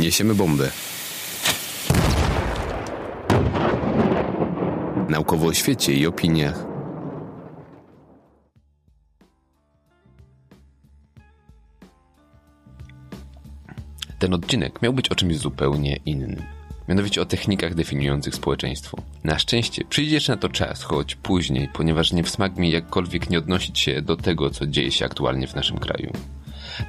Niesiemy bombę. Naukowo o świecie i opiniach. Ten odcinek miał być o czymś zupełnie innym. Mianowicie o technikach definiujących społeczeństwo. Na szczęście przyjdziesz na to czas, choć później, ponieważ nie wsmak mi jakkolwiek nie odnosić się do tego, co dzieje się aktualnie w naszym kraju.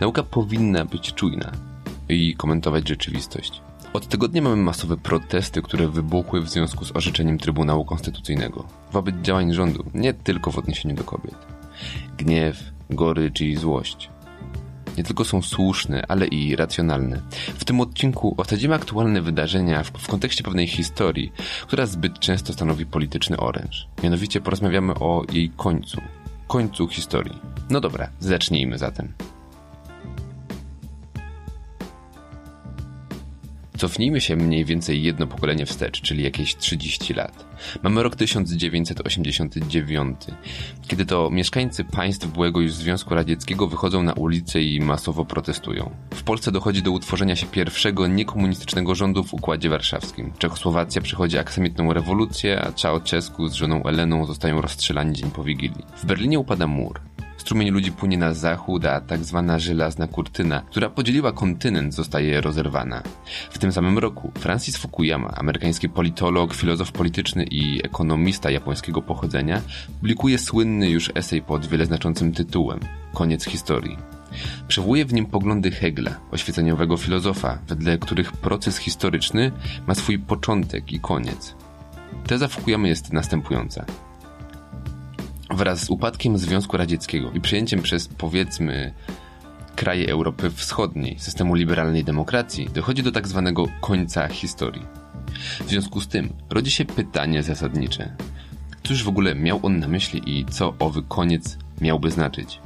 Nauka powinna być czujna i komentować rzeczywistość. Od tygodnia mamy masowe protesty, które wybuchły w związku z orzeczeniem Trybunału Konstytucyjnego wobec działań rządu, nie tylko w odniesieniu do kobiet. Gniew, gorycz i złość nie tylko są słuszne, ale i racjonalne. W tym odcinku osadzimy aktualne wydarzenia w, w, kontekście pewnej historii, która zbyt często stanowi polityczny oręż. Mianowicie porozmawiamy o jej końcu. Końcu historii. No dobra, zacznijmy zatem. Cofnijmy się mniej więcej jedno pokolenie wstecz, czyli jakieś 30 lat. Mamy rok 1989, kiedy to mieszkańcy państw byłego już Związku Radzieckiego wychodzą na ulice i masowo protestują. W Polsce dochodzi do utworzenia się pierwszego niekomunistycznego rządu w Układzie Warszawskim. Czechosłowacja przechodzi aksamitną rewolucję, a Ceausescu z żoną Eleną zostają rozstrzelani dzień po Wigilii. W Berlinie upada mur. Strumień ludzi płynie na zachód, a tak zwana żelazna kurtyna, która podzieliła kontynent, zostaje rozerwana. W tym samym roku Francis Fukuyama, amerykański politolog, filozof polityczny i ekonomista japońskiego pochodzenia, publikuje słynny już esej pod wiele znaczącym tytułem Koniec historii. Przywołuje w nim poglądy Hegla, oświeceniowego filozofa, wedle których proces historyczny ma swój początek i koniec. Teza Fukuyama jest następująca. Wraz z upadkiem Związku Radzieckiego i przyjęciem przez, powiedzmy, kraje Europy Wschodniej systemu liberalnej demokracji dochodzi do tak zwanego końca historii. W związku z tym rodzi się pytanie zasadnicze. Cóż w ogóle miał on na myśli i co owy koniec miałby znaczyć?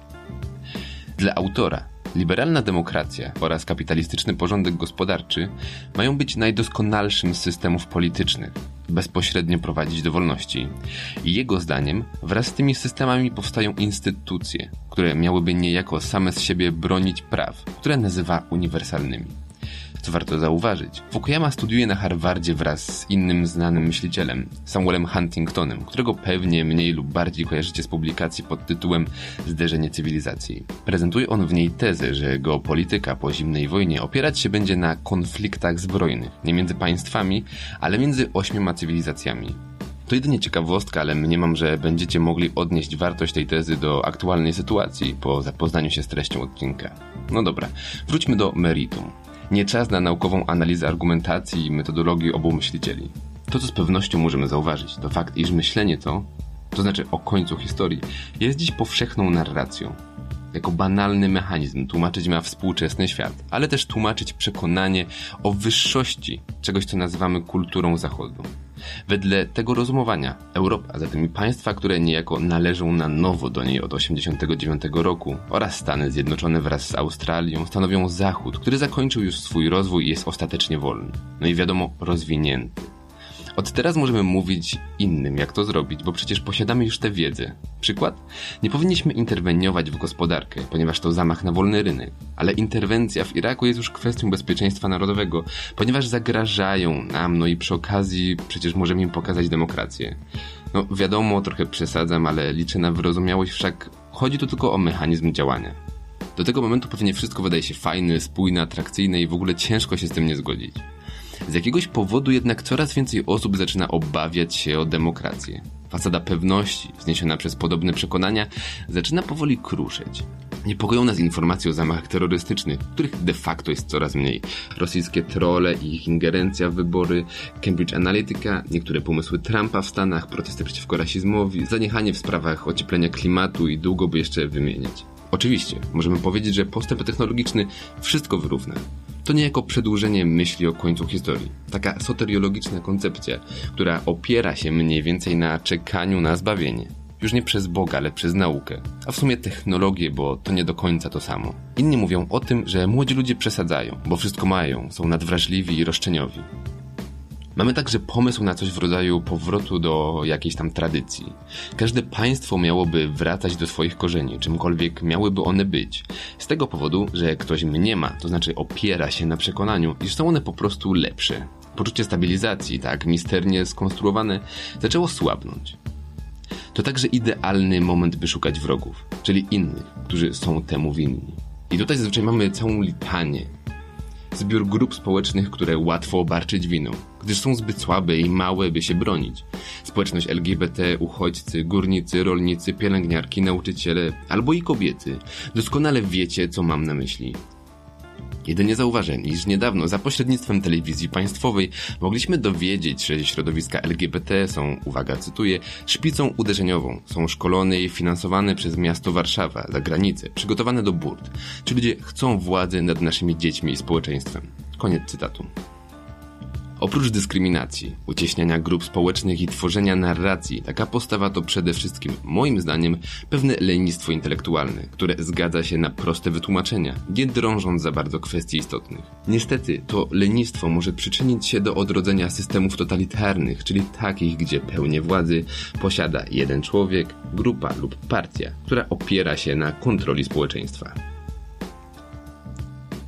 Dla autora liberalna demokracja oraz kapitalistyczny porządek gospodarczy mają być najdoskonalszym z systemów politycznych, bezpośrednio prowadzić do wolności. Jego zdaniem wraz z tymi systemami powstają instytucje, które miałyby niejako same z siebie bronić praw, które nazywa uniwersalnymi. Co warto zauważyć, Fukuyama studiuje na Harvardzie wraz z innym znanym myślicielem, Samuelem Huntingtonem, którego pewnie mniej lub bardziej kojarzycie z publikacji pod tytułem Zderzenie cywilizacji. Prezentuje on w niej tezę, że geopolityka po zimnej wojnie opierać się będzie na konfliktach zbrojnych, nie między państwami, ale między ośmioma cywilizacjami. To jedynie ciekawostka, ale mniemam, że będziecie mogli odnieść wartość tej tezy do aktualnej sytuacji po zapoznaniu się z treścią odcinka. No dobra, wróćmy do meritum. Nie czas na naukową analizę argumentacji i metodologii obu myślicieli. To, co z pewnością możemy zauważyć, to fakt, iż myślenie to, to znaczy o końcu historii, jest dziś powszechną narracją. Jako banalny mechanizm tłumaczyć ma współczesny świat, ale też tłumaczyć przekonanie o wyższości czegoś, co nazywamy kulturą Zachodu. Wedle tego rozumowania Europa, a zatem i państwa, które niejako należą na nowo do niej od 1989 roku oraz Stany Zjednoczone wraz z Australią stanowią Zachód, który zakończył już swój rozwój i jest ostatecznie wolny. No i wiadomo, rozwinięty. Od teraz możemy mówić innym, jak to zrobić, bo przecież posiadamy już tę wiedzę. Przykład? Nie powinniśmy interweniować w gospodarkę, ponieważ to zamach na wolny rynek. Ale interwencja w Iraku jest już kwestią bezpieczeństwa narodowego, ponieważ zagrażają nam, no i przy okazji przecież możemy im pokazać demokrację. No wiadomo, trochę przesadzam, ale liczę na wyrozumiałość, wszak chodzi tu tylko o mechanizm działania. Do tego momentu pewnie wszystko wydaje się fajne, spójne, atrakcyjne i w ogóle ciężko się z tym nie zgodzić. Z jakiegoś powodu jednak coraz więcej osób zaczyna obawiać się o demokrację. Fasada pewności, wzniesiona przez podobne przekonania, zaczyna powoli kruszyć. Niepokoją nas informacje o zamachach terrorystycznych, których de facto jest coraz mniej. Rosyjskie trole i ich ingerencja w wybory, Cambridge Analytica, niektóre pomysły Trumpa w Stanach, protesty przeciwko rasizmowi, zaniechanie w sprawach ocieplenia klimatu i długo by jeszcze wymieniać. Oczywiście, możemy powiedzieć, że postęp technologiczny wszystko wyrówna. To niejako przedłużenie myśli o końcu historii. Taka soteriologiczna koncepcja, która opiera się mniej więcej na czekaniu na zbawienie. Już nie przez Boga, ale przez naukę. A w sumie technologię, bo to nie do końca to samo. Inni mówią o tym, że młodzi ludzie przesadzają, bo wszystko mają, są nadwrażliwi i roszczeniowi. Mamy także pomysł na coś w rodzaju powrotu do jakiejś tam tradycji. Każde państwo miałoby wracać do swoich korzeni, czymkolwiek miałyby one być. Z tego powodu, że ktoś mniema, to znaczy opiera się na przekonaniu, iż są one po prostu lepsze. Poczucie stabilizacji, tak misternie skonstruowane, zaczęło słabnąć. To także idealny moment, by szukać wrogów, czyli innych, którzy są temu winni. I tutaj zazwyczaj mamy całą litanię zbiór grup społecznych, które łatwo obarczyć winą, gdyż są zbyt słabe i małe, by się bronić. Społeczność LGBT, uchodźcy, górnicy, rolnicy, pielęgniarki, nauczyciele albo i kobiety. Doskonale wiecie, co mam na myśli. Jedynie zauważę, iż niedawno za pośrednictwem telewizji państwowej mogliśmy dowiedzieć, że środowiska LGBT są, uwaga, cytuję, szpicą uderzeniową, są szkolone i finansowane przez miasto Warszawa, za granicę, przygotowane do burt, czy ludzie chcą władzy nad naszymi dziećmi i społeczeństwem. Koniec cytatu. Oprócz dyskryminacji, ucieśniania grup społecznych i tworzenia narracji, taka postawa to przede wszystkim, moim zdaniem, pewne lenistwo intelektualne, które zgadza się na proste wytłumaczenia, nie drążąc za bardzo kwestii istotnych. Niestety, to lenistwo może przyczynić się do odrodzenia systemów totalitarnych, czyli takich, gdzie pełnię władzy posiada jeden człowiek, grupa lub partia, która opiera się na kontroli społeczeństwa.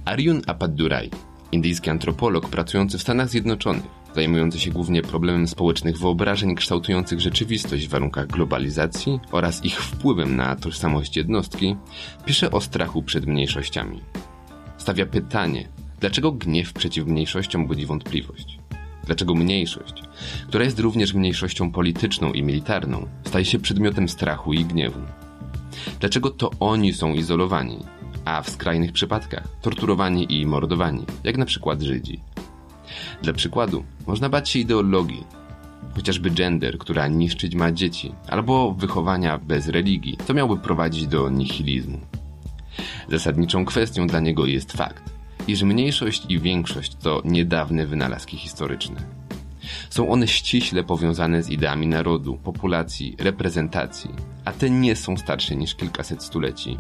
Aryun Apaddurai Indyjski antropolog pracujący w Stanach Zjednoczonych, zajmujący się głównie problemem społecznych wyobrażeń kształtujących rzeczywistość w warunkach globalizacji oraz ich wpływem na tożsamość jednostki, pisze o strachu przed mniejszościami. Stawia pytanie, dlaczego gniew przeciw mniejszościom budzi wątpliwość? Dlaczego mniejszość, która jest również mniejszością polityczną i militarną, staje się przedmiotem strachu i gniewu? Dlaczego to oni są izolowani, a w skrajnych przypadkach torturowani i mordowani, jak na przykład Żydzi. Dla przykładu, można bać się ideologii, chociażby gender, która niszczyć ma dzieci, albo wychowania bez religii, co miałby prowadzić do nihilizmu. Zasadniczą kwestią dla niego jest fakt, iż mniejszość i większość to niedawne wynalazki historyczne. Są one ściśle powiązane z ideami narodu, populacji, reprezentacji, a te nie są starsze niż kilkaset stuleci.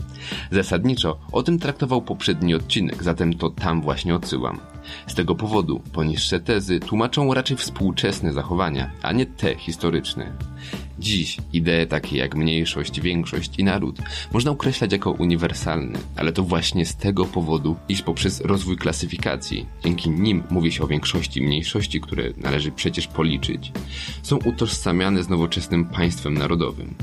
Zasadniczo o tym traktował poprzedni odcinek, zatem to tam właśnie odsyłam. Z tego powodu poniższe tezy tłumaczą raczej współczesne zachowania, a nie te historyczne. Dziś idee takie jak mniejszość, większość i naród można określać jako uniwersalne, ale to właśnie z tego powodu, iż poprzez rozwój klasyfikacji, dzięki nim mówi się o większości mniejszości, które należy przecież policzyć, są utożsamiane z nowoczesnym państwem narodowym.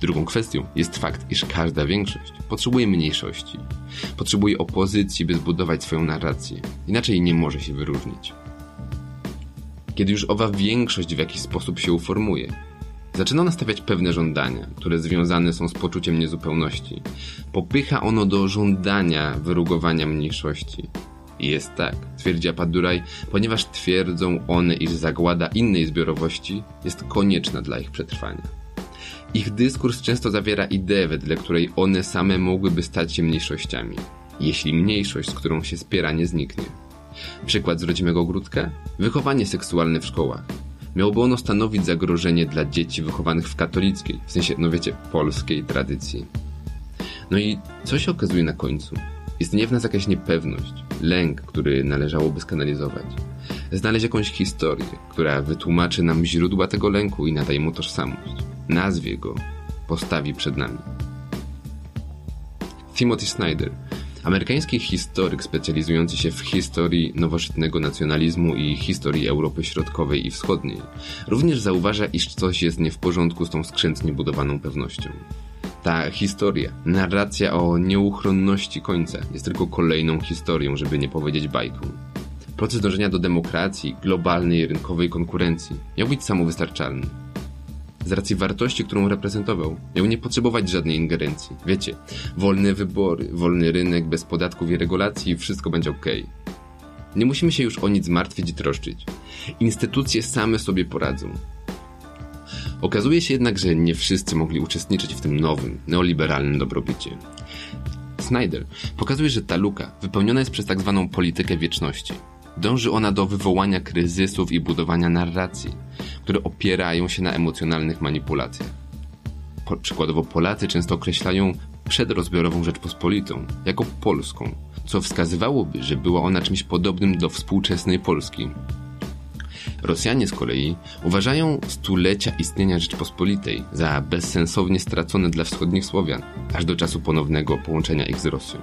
Drugą kwestią jest fakt, iż każda większość potrzebuje mniejszości. Potrzebuje opozycji, by zbudować swoją narrację. Inaczej nie może się wyróżnić. Kiedy już owa większość w jakiś sposób się uformuje, zaczyna nastawiać pewne żądania, które związane są z poczuciem niezupełności. Popycha ono do żądania wyrugowania mniejszości. I jest tak, twierdzi Apaduraj, ponieważ twierdzą one, iż zagłada innej zbiorowości jest konieczna dla ich przetrwania. Ich dyskurs często zawiera ideę, wedle której one same mogłyby stać się mniejszościami, jeśli mniejszość, z którą się spiera, nie zniknie. Przykład z rodzimego ogródka? Wychowanie seksualne w szkołach. Miałoby ono stanowić zagrożenie dla dzieci wychowanych w katolickiej, w sensie, no wiecie, polskiej tradycji. No i co się okazuje na końcu? Istnieje w nas jakaś niepewność, lęk, który należałoby skanalizować. Znaleźć jakąś historię, która wytłumaczy nam źródła tego lęku i nadaje mu tożsamość nazwie go, postawi przed nami. Timothy Snyder, amerykański historyk specjalizujący się w historii nowożytnego nacjonalizmu i historii Europy Środkowej i Wschodniej, również zauważa, iż coś jest nie w porządku z tą skrzętnie budowaną pewnością. Ta historia, narracja o nieuchronności końca jest tylko kolejną historią, żeby nie powiedzieć bajką. Proces dążenia do demokracji, globalnej rynkowej konkurencji miał być samowystarczalny z racji wartości, którą reprezentował. Miał nie potrzebować żadnej ingerencji. Wiecie, wolne wybory, wolny rynek, bez podatków i regulacji, wszystko będzie ok. Nie musimy się już o nic martwić i troszczyć. Instytucje same sobie poradzą. Okazuje się jednak, że nie wszyscy mogli uczestniczyć w tym nowym, neoliberalnym dobrobycie. Snyder pokazuje, że ta luka wypełniona jest przez tak zwaną politykę wieczności. Dąży ona do wywołania kryzysów i budowania narracji, które opierają się na emocjonalnych manipulacjach. Po, przykładowo Polacy często określają przedrozbiorową Rzeczpospolitą jako polską, co wskazywałoby, że była ona czymś podobnym do współczesnej Polski. Rosjanie z kolei uważają stulecia istnienia Rzeczpospolitej za bezsensownie stracone dla wschodnich Słowian, aż do czasu ponownego połączenia ich z Rosją.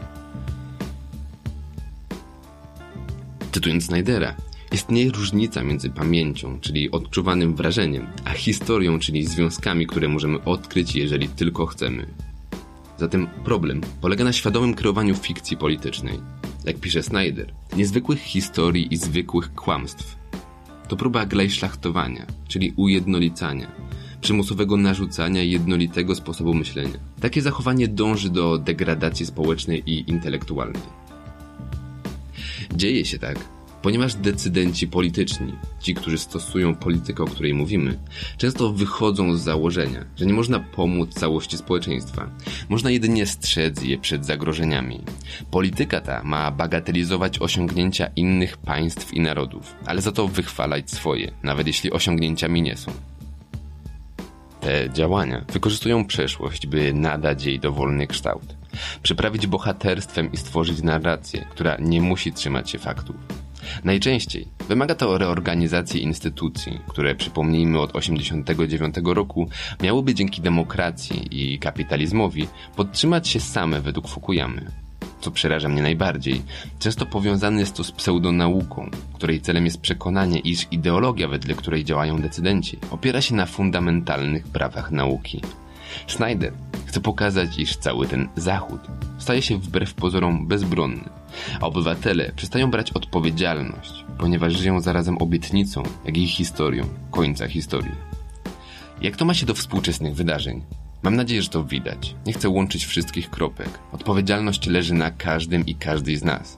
Cytując Snydera, istnieje różnica między pamięcią, czyli odczuwanym wrażeniem, a historią, czyli związkami, które możemy odkryć, jeżeli tylko chcemy. Zatem problem polega na świadomym kreowaniu fikcji politycznej. Jak pisze Snyder, niezwykłych historii i zwykłych kłamstw. To próba glejszlachtowania, czyli ujednolicania, przymusowego narzucania jednolitego sposobu myślenia. Takie zachowanie dąży do degradacji społecznej i intelektualnej. Dzieje się tak, Ponieważ decydenci polityczni, ci, którzy stosują politykę, o której mówimy, często wychodzą z założenia, że nie można pomóc całości społeczeństwa. Można jedynie strzec je przed zagrożeniami. Polityka ta ma bagatelizować osiągnięcia innych państw i narodów, ale za to wychwalać swoje, nawet jeśli osiągnięciami nie są. Te działania wykorzystują przeszłość, by nadać jej dowolny kształt, przyprawić bohaterstwem i stworzyć narrację, która nie musi trzymać się faktów. Najczęściej wymaga to reorganizacji instytucji, które przypomnijmy od 1989 roku miałyby dzięki demokracji i kapitalizmowi podtrzymać się same według Fukuyamy. Co przeraża mnie najbardziej, często powiązany jest to z pseudonauką, której celem jest przekonanie, iż ideologia, wedle której działają decydenci, opiera się na fundamentalnych prawach nauki. Snyder chce pokazać, iż cały ten Zachód staje się wbrew pozorom bezbronny, a obywatele przestają brać odpowiedzialność, ponieważ żyją zarazem obietnicą, jak i historią końca historii. Jak to ma się do współczesnych wydarzeń? Mam nadzieję, że to widać. Nie chcę łączyć wszystkich kropek. Odpowiedzialność leży na każdym i każdej z nas.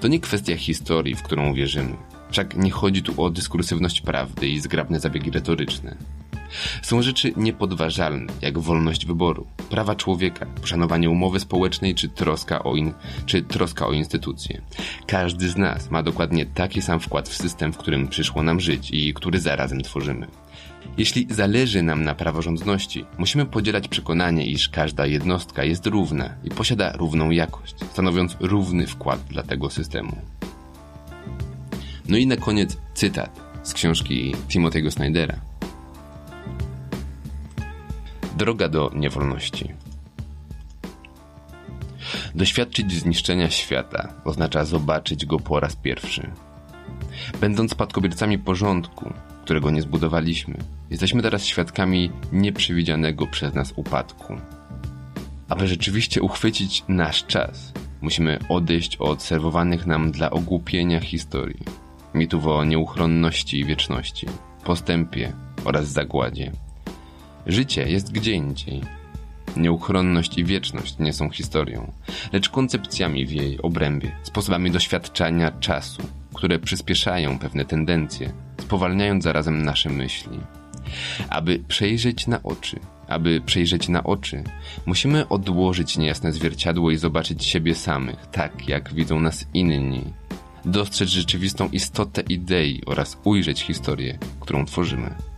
To nie kwestia historii, w którą wierzymy. Wszak nie chodzi tu o dyskursywność prawdy i zgrabne zabiegi retoryczne. Są rzeczy niepodważalne, jak wolność wyboru, prawa człowieka, poszanowanie umowy społecznej czy troska o, in, czy troska o instytucje. Każdy z nas ma dokładnie taki sam wkład w system, w którym przyszło nam żyć i który zarazem tworzymy. Jeśli zależy nam na praworządności, musimy podzielać przekonanie, iż każda jednostka jest równa i posiada równą jakość, stanowiąc równy wkład dla tego systemu. No i na koniec cytat z książki Timothy'ego Snydera. Droga do niewolności. Doświadczyć zniszczenia świata oznacza zobaczyć go po raz pierwszy. Będąc spadkobiercami porządku, którego nie zbudowaliśmy, jesteśmy teraz świadkami nieprzewidzianego przez nas upadku. Aby rzeczywiście uchwycić nasz czas, musimy odejść od serwowanych nam dla ogłupienia historii, mitów o nieuchronności i wieczności, postępie oraz zagładzie. Życie jest gdzie indziej. Nieuchronność i wieczność nie są historią, lecz koncepcjami w jej obrębie, sposobami doświadczania czasu, które przyspieszają pewne tendencje, spowalniając zarazem nasze myśli. Aby przejrzeć na oczy, aby przejrzeć na oczy, musimy odłożyć niejasne zwierciadło i zobaczyć siebie samych, tak jak widzą nas inni. Dostrzec rzeczywistą istotę idei oraz ujrzeć historię, którą tworzymy.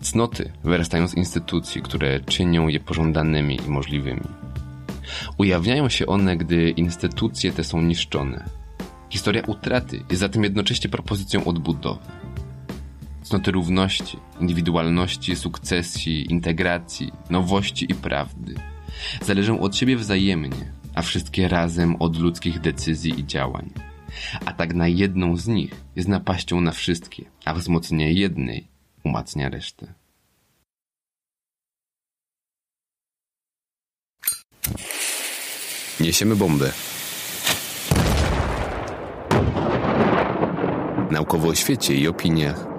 Cnoty wyrastają z instytucji, które czynią je pożądanymi i możliwymi. Ujawniają się one, gdy instytucje te są niszczone. Historia utraty jest zatem jednocześnie propozycją odbudowy. Cnoty równości, indywidualności, sukcesji, integracji, nowości i prawdy zależą od siebie wzajemnie, a wszystkie razem od ludzkich decyzji i działań. Atak na jedną z nich jest napaścią na wszystkie, a wzmocnienie jednej umacnia resztę. Niesiemy bombę. Naukowo o świecie i opiniach